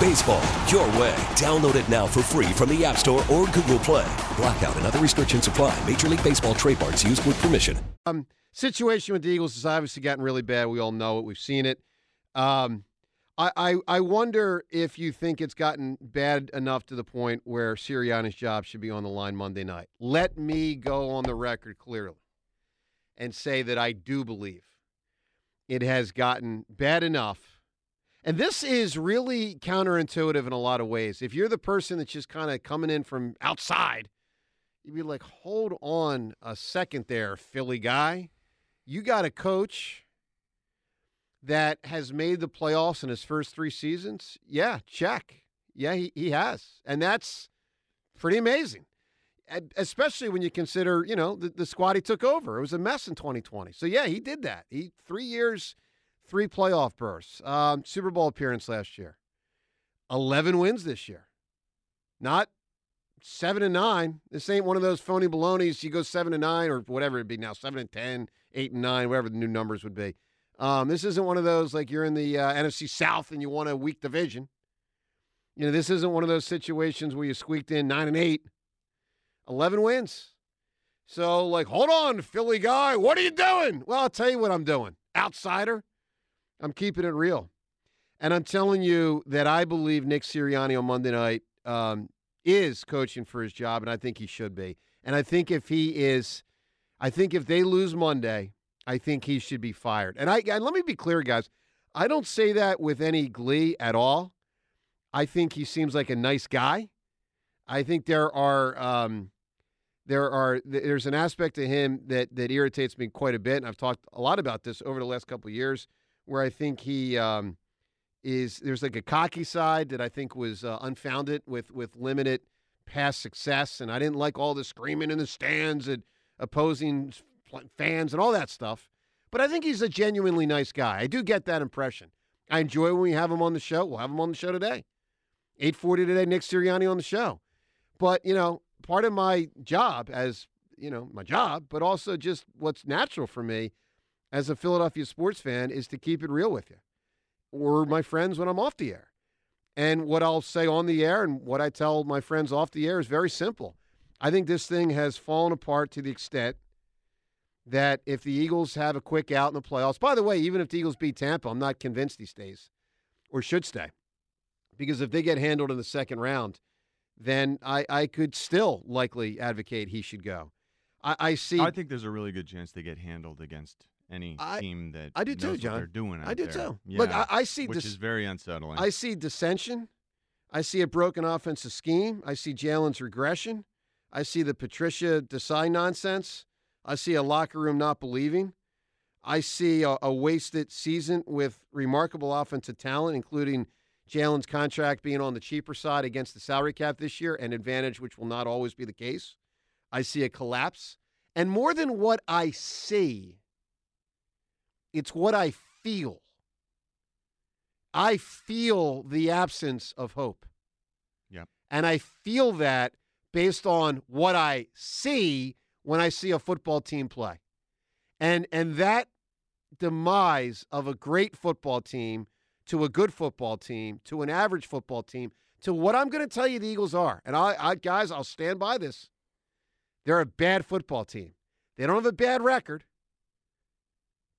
Baseball, your way. Download it now for free from the App Store or Google Play. Blackout and other restrictions apply. Major League Baseball trademarks used with permission. Um, situation with the Eagles has obviously gotten really bad. We all know it. We've seen it. Um, I, I, I wonder if you think it's gotten bad enough to the point where Sirianni's job should be on the line Monday night. Let me go on the record clearly and say that I do believe it has gotten bad enough. And this is really counterintuitive in a lot of ways. If you're the person that's just kind of coming in from outside, you'd be like, hold on a second there, Philly guy. You got a coach that has made the playoffs in his first three seasons? Yeah, check. Yeah, he, he has. And that's pretty amazing, especially when you consider, you know, the, the squad he took over. It was a mess in 2020. So, yeah, he did that. He Three years, three playoff berths, um, Super Bowl appearance last year, 11 wins this year. Not seven and nine. This ain't one of those phony balonies. You go seven and nine or whatever it'd be now, seven and ten, eight and nine, whatever the new numbers would be. Um, this isn't one of those like you're in the uh, NFC South and you want a weak division. You know, this isn't one of those situations where you squeaked in nine and eight, 11 wins. So, like, hold on, Philly guy, what are you doing? Well, I'll tell you what I'm doing. Outsider, I'm keeping it real. And I'm telling you that I believe Nick Sirianni on Monday night um, is coaching for his job, and I think he should be. And I think if he is, I think if they lose Monday, I think he should be fired. And I and let me be clear, guys. I don't say that with any glee at all. I think he seems like a nice guy. I think there are um, there are there's an aspect to him that that irritates me quite a bit, and I've talked a lot about this over the last couple of years, where I think he um, is there's like a cocky side that I think was uh, unfounded with with limited past success, and I didn't like all the screaming in the stands and opposing fans and all that stuff. But I think he's a genuinely nice guy. I do get that impression. I enjoy when we have him on the show. We'll have him on the show today. 840 today, Nick Sirianni on the show. But, you know, part of my job as, you know, my job, but also just what's natural for me as a Philadelphia sports fan is to keep it real with you or my friends when I'm off the air. And what I'll say on the air and what I tell my friends off the air is very simple. I think this thing has fallen apart to the extent – that if the Eagles have a quick out in the playoffs, by the way, even if the Eagles beat Tampa, I'm not convinced he stays or should stay. Because if they get handled in the second round, then I, I could still likely advocate he should go. I, I see. I think there's a really good chance they get handled against any I, team that I do too, Jon. they're doing. I do there. too. Yeah, Look, I, I see which dis- is very unsettling. I see dissension. I see a broken offensive scheme. I see Jalen's regression. I see the Patricia Desai nonsense. I see a locker room not believing. I see a, a wasted season with remarkable offensive talent, including Jalen's contract being on the cheaper side against the salary cap this year, an advantage which will not always be the case. I see a collapse. And more than what I see, it's what I feel. I feel the absence of hope. Yep. And I feel that based on what I see when I see a football team play. And and that demise of a great football team to a good football team to an average football team to what I'm going to tell you the Eagles are. And I, I guys, I'll stand by this. They're a bad football team. They don't have a bad record,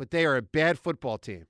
but they are a bad football team.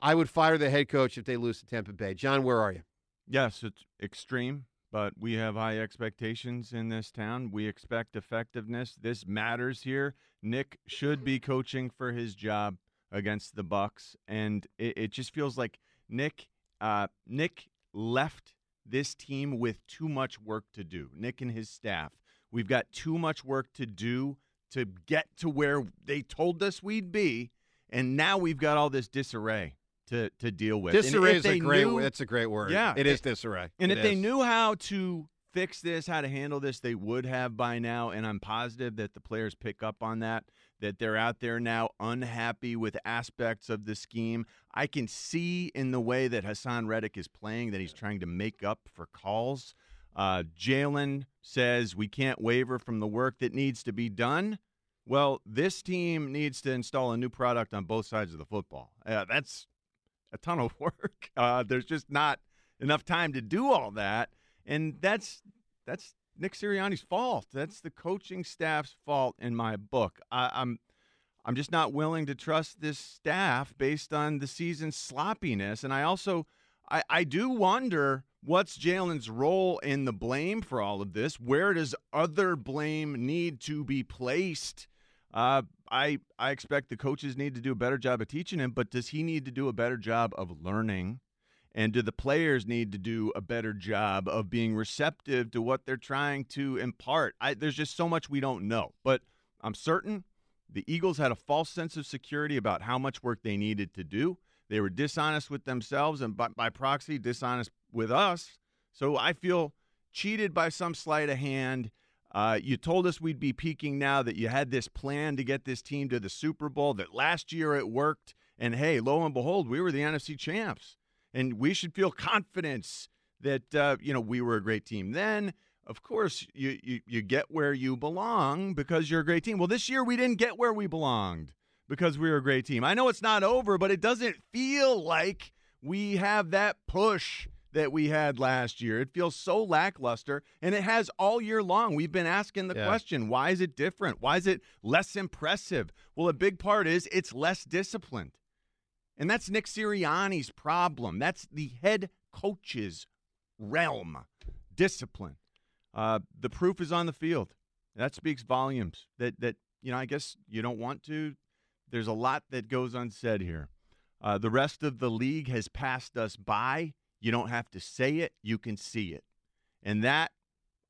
I would fire the head coach if they lose to Tampa Bay. Jon, where are you? Yes, it's extreme, but we have high expectations in this town. We expect effectiveness. This matters here. Nick should be coaching for his job against the Bucs, and it, it just feels like Nick uh, Nick left this team with too much work to do. Nick and his staff. We've got too much work to do to get to where they told us we'd be, and now we've got all this disarray to to deal with. Disarray is a great. knew- That's a great word. Yeah, it is disarray. and It if they knew how to fix this, how to handle this, they would have by now. And I'm positive that the players pick up on that, that they're out there now unhappy with aspects of the scheme. I can see in the way that Haason Reddick is playing that he's trying to make up for calls. Uh, Jalen says we can't waver from the work that needs to be done. Well, this team needs to install a new product on both sides of the football. Uh, that's a ton of work. Uh, there's just not enough time to do all that, and that's that's Nick Sirianni's fault. That's the coaching staff's fault in my book. I, I'm I'm just not willing to trust this staff based on the season's sloppiness, and I also I, I do wonder what's Jalen's role in the blame for all of this. Where does other blame need to be placed? Uh, I I expect the coaches need to do a better job of teaching him, but does he need to do a better job of learning? And do the players need to do a better job of being receptive to what they're trying to impart? I, there's just so much we don't know, but I'm certain the Eagles had a false sense of security about how much work they needed to do. They were dishonest with themselves and by, by proxy, dishonest with us. So I feel cheated by some sleight of hand. Uh, you told us we'd be peaking now, that you had this plan to get this team to the Super Bowl, that last year it worked. And hey, lo and behold, we were the NFC champs. And we should feel confidence that, uh, you know, we were a great team then. Of course, you, you, you get where you belong because you're a great team. Well, this year we didn't get where we belonged because we were a great team. I know it's not over, but it doesn't feel like we have that push that we had last year. It feels so lackluster, and it has all year long. We've been asking the Yeah. question why is it different? Why is it less impressive? Well, a big part is it's less disciplined. And that's Nick Sirianni's problem. That's the head coach's realm discipline. Uh, the proof is on the field. That speaks volumes. That that you know, I guess you don't want to. There's a lot that goes unsaid here. Uh, the rest of the league has passed us by. You don't have to say it; you can see it, and that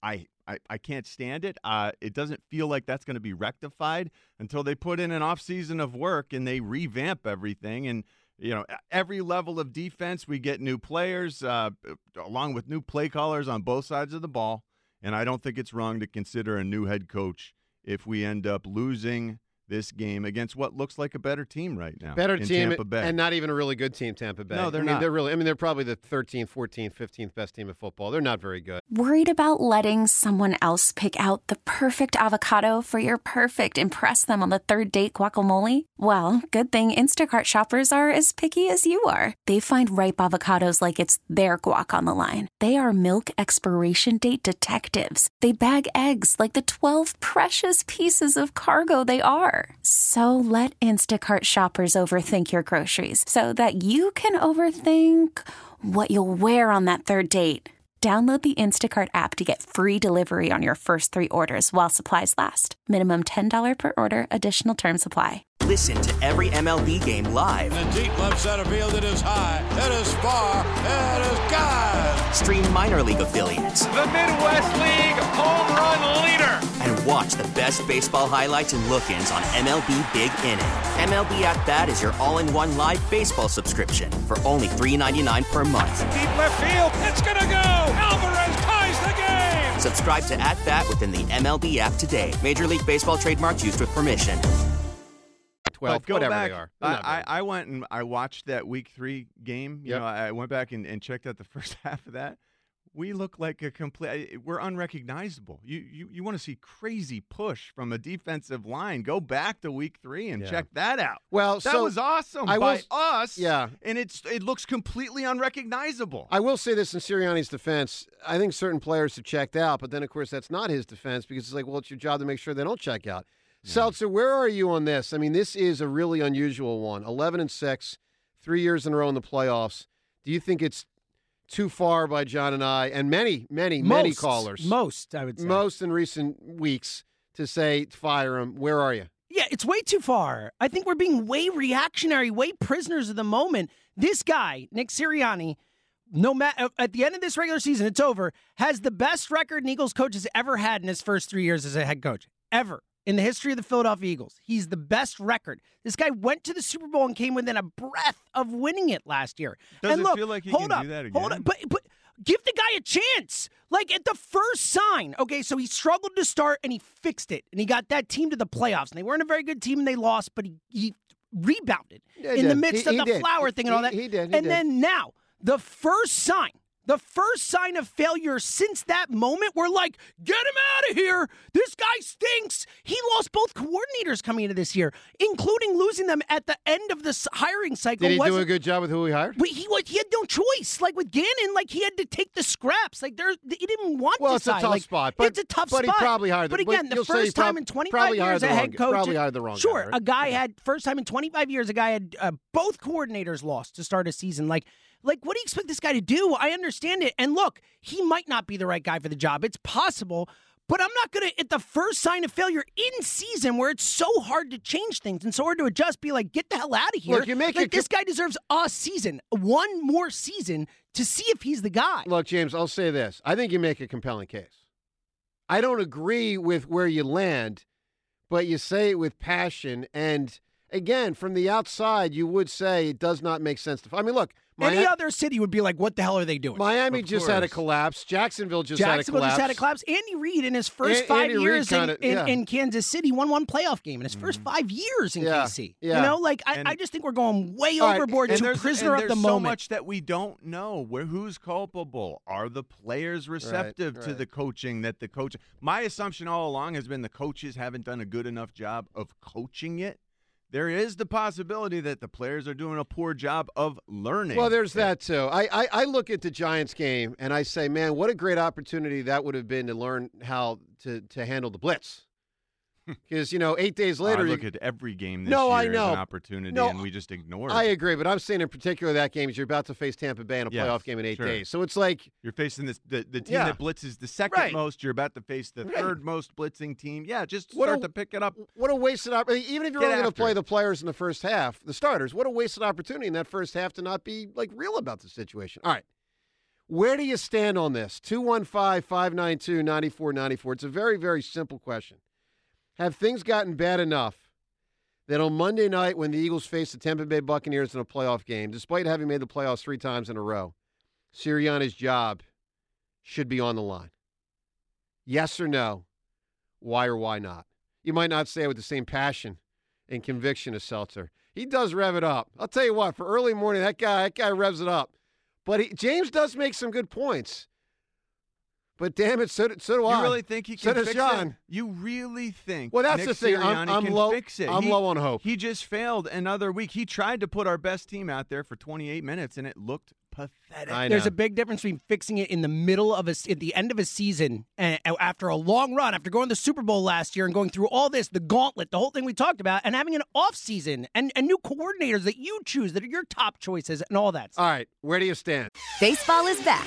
I I, I can't stand it. Uh, it doesn't feel like that's going to be rectified until they put in an off season of work and they revamp everything. And you know, every level of defense, we get new players uh, along with new play callers on both sides of the ball. And I don't think it's wrong to consider a new head coach if we end up losing this game against what looks like a better team right now. Better in team, Tampa Bay. and not even a really good team, Tampa Bay. No, they're I mean, not. They're really. I mean, they're probably the 13th, 14th, 15th best team in football. They're not very good. Worried about letting someone else pick out the perfect avocado for your perfect impress them on the third date guacamole? Well, good thing Instacart shoppers are as picky as you are. They find ripe avocados like it's their guac on the line. They are milk expiration date detectives. They bag eggs like the 12 precious pieces of cargo they are. So let Instacart shoppers overthink your groceries so that you can overthink what you'll wear on that third date. Download the Instacart app to get free delivery on your first three orders while supplies last. Minimum $10 per order, additional term supply. Listen to every MLB game live. In the deep left center field, it is high, it is far, it is God. Stream minor league affiliates The Midwest League home run leader. And watch the best baseball highlights and look ins on MLB Big Inning. MLB At Bat is your all in one live baseball subscription for only $3.99 per month. Deep left field. It's going to go. Alvarez ties the game. Subscribe to At Bat within the MLB app today. Major League Baseball trademarks used with permission. 12, But go whatever back, they are. I, I, I went and I watched that week three game. You Yep. know, I went back and, and checked out the first half of that. We look like a complete. Eh, eh, we're unrecognizable. You you, you want to see crazy push from a defensive line? Go back to week three and Yeah. check that out. Well, that so was awesome I will by s- us. Yeah. and it's it looks completely unrecognizable. I will say this in Sirianni's defense. I think certain players have checked out, but then, of course, that's not his defense because it's like, well, it's your job to make sure they don't check out. Seltzer, where are you on this? I mean, this is a really unusual one. 11 and 6, three years in a row in the playoffs. Do you think it's too far by Jon and I, and many, many, many callers, Most, I would say. most in recent weeks, to say fire him. Where are you? Yeah, it's way too far. I think we're being way reactionary, way prisoners of the moment. This guy, Nick Sirianni, no matter uh, at the end of this regular season, it's over, has the best record an Eagles coach has ever had in his first three years as a head coach. Ever. In the history of the Philadelphia Eagles. He's the best record. This guy went to the Super Bowl and came within a breath of winning it last year. Does and it look, feel like he hold can up, do that again? Hold up, but but give the guy a chance. Like at the first sign, okay, so he struggled to start and he fixed it. And he got that team to the playoffs. And they weren't a very good team and they lost, but he, he rebounded Yeah, he in the midst He- of he the did. flower thing and all that. he did, and did. then now, the first sign, the first sign of failure since that moment, we're like, get him out of here. This guy stinks. He lost both coordinators coming into this year, including losing them at the end of the hiring cycle. Did he do a good job with who he hired? but he was he had no choice. Like with Gannon, like he had to take the scraps. Like there, he didn't want Well, to Well, it's a tough like, spot, but- it's a tough but he probably hired the- But but again, the you'll say he first time prob- in 25 years, a head guy- coach. probably hired the wrong guy, Sure, right? a guy had first time in 25 years. A guy had uh, both coordinators lost to start a season. Like. Like, what do you expect this guy to do? I understand it. And look, he might not be the right guy for the job. It's possible. But I'm not going to, at the first sign of failure in season where it's so hard to change things and so hard to adjust, be like, get the hell out of here. Look, you make like, it- this guy deserves a season, one more season to see if he's the guy. Look, James, I'll say this. I think you make a compelling case. I don't agree with where you land, but you say it with passion. And again, from the outside, you would say it does not make sense to. I mean, look, Any other city would be like, what the hell are they doing? Miami Of just had a collapse. Jacksonville just Jacksonville had a collapse. just had a collapse. Andy Reid in his first An- five Andy years kinda- in, in, yeah. in Kansas City won one playoff game in his first mm-hmm. five years in Yeah, KC. yeah. You know, like I, And- I just think we're going way All right, overboard and to prisoner and of the there's so moment. much that we don't know. Where who's culpable? Are the players receptive to right. the coaching that the coach? My assumption all along has been the coaches haven't done a good enough job of coaching it. There is the possibility that the players are doing a poor job of learning. Well, there's that too. I, I, I look at the Giants game and I say, man, what a great opportunity that would have been to learn how to, to handle the blitz. Because you know, eight days later, I you- look at every game this No, year I as know. an opportunity, No, and we just ignore it. I agree, but I'm saying in particular that game is you're about to face Tampa Bay in a Yes, playoff game in eight sure. days. So it's like, You're facing this the, the team Yeah. that blitzes the second Right. most. You're about to face the Right. third most blitzing team. Yeah, just What start a- to pick it up. what a wasted opportunity. Even if you're Get only going to play the players in the first half, the starters, what a wasted opportunity in that first half to not be like real about the situation. All right. Where do you stand on this? 215 592 9494. It's a very, very simple question. Have things gotten bad enough that on Monday night, when the Eagles face the Tampa Bay Buccaneers in a playoff game, despite having made the playoffs three times in a row, Sirianni's job should be on the line? Yes or no? Why or why not? You might not say it with the same passion and conviction as Seltzer. He does rev it up. I'll tell you what, for early morning, that guy, that guy revs it up. But he, James does make some good points. But damn it, so, do- so do I. You really think he So can does fix Jon. it? You really think? Well, that's Nick the thing. I'm- I'm can low- Fix it. I'm He- low on hope. He just failed another week. He tried to put our best team out there for 28 minutes, and it looked pathetic. I There's a big difference between fixing it in the middle of a, at the end of a season, and after a long run, after going to the Super Bowl last year and going through all this, the gauntlet, the whole thing we talked about, and having an off season and, and new coordinators that you choose that are your top choices and all that. All right, where do you stand? Baseball is back,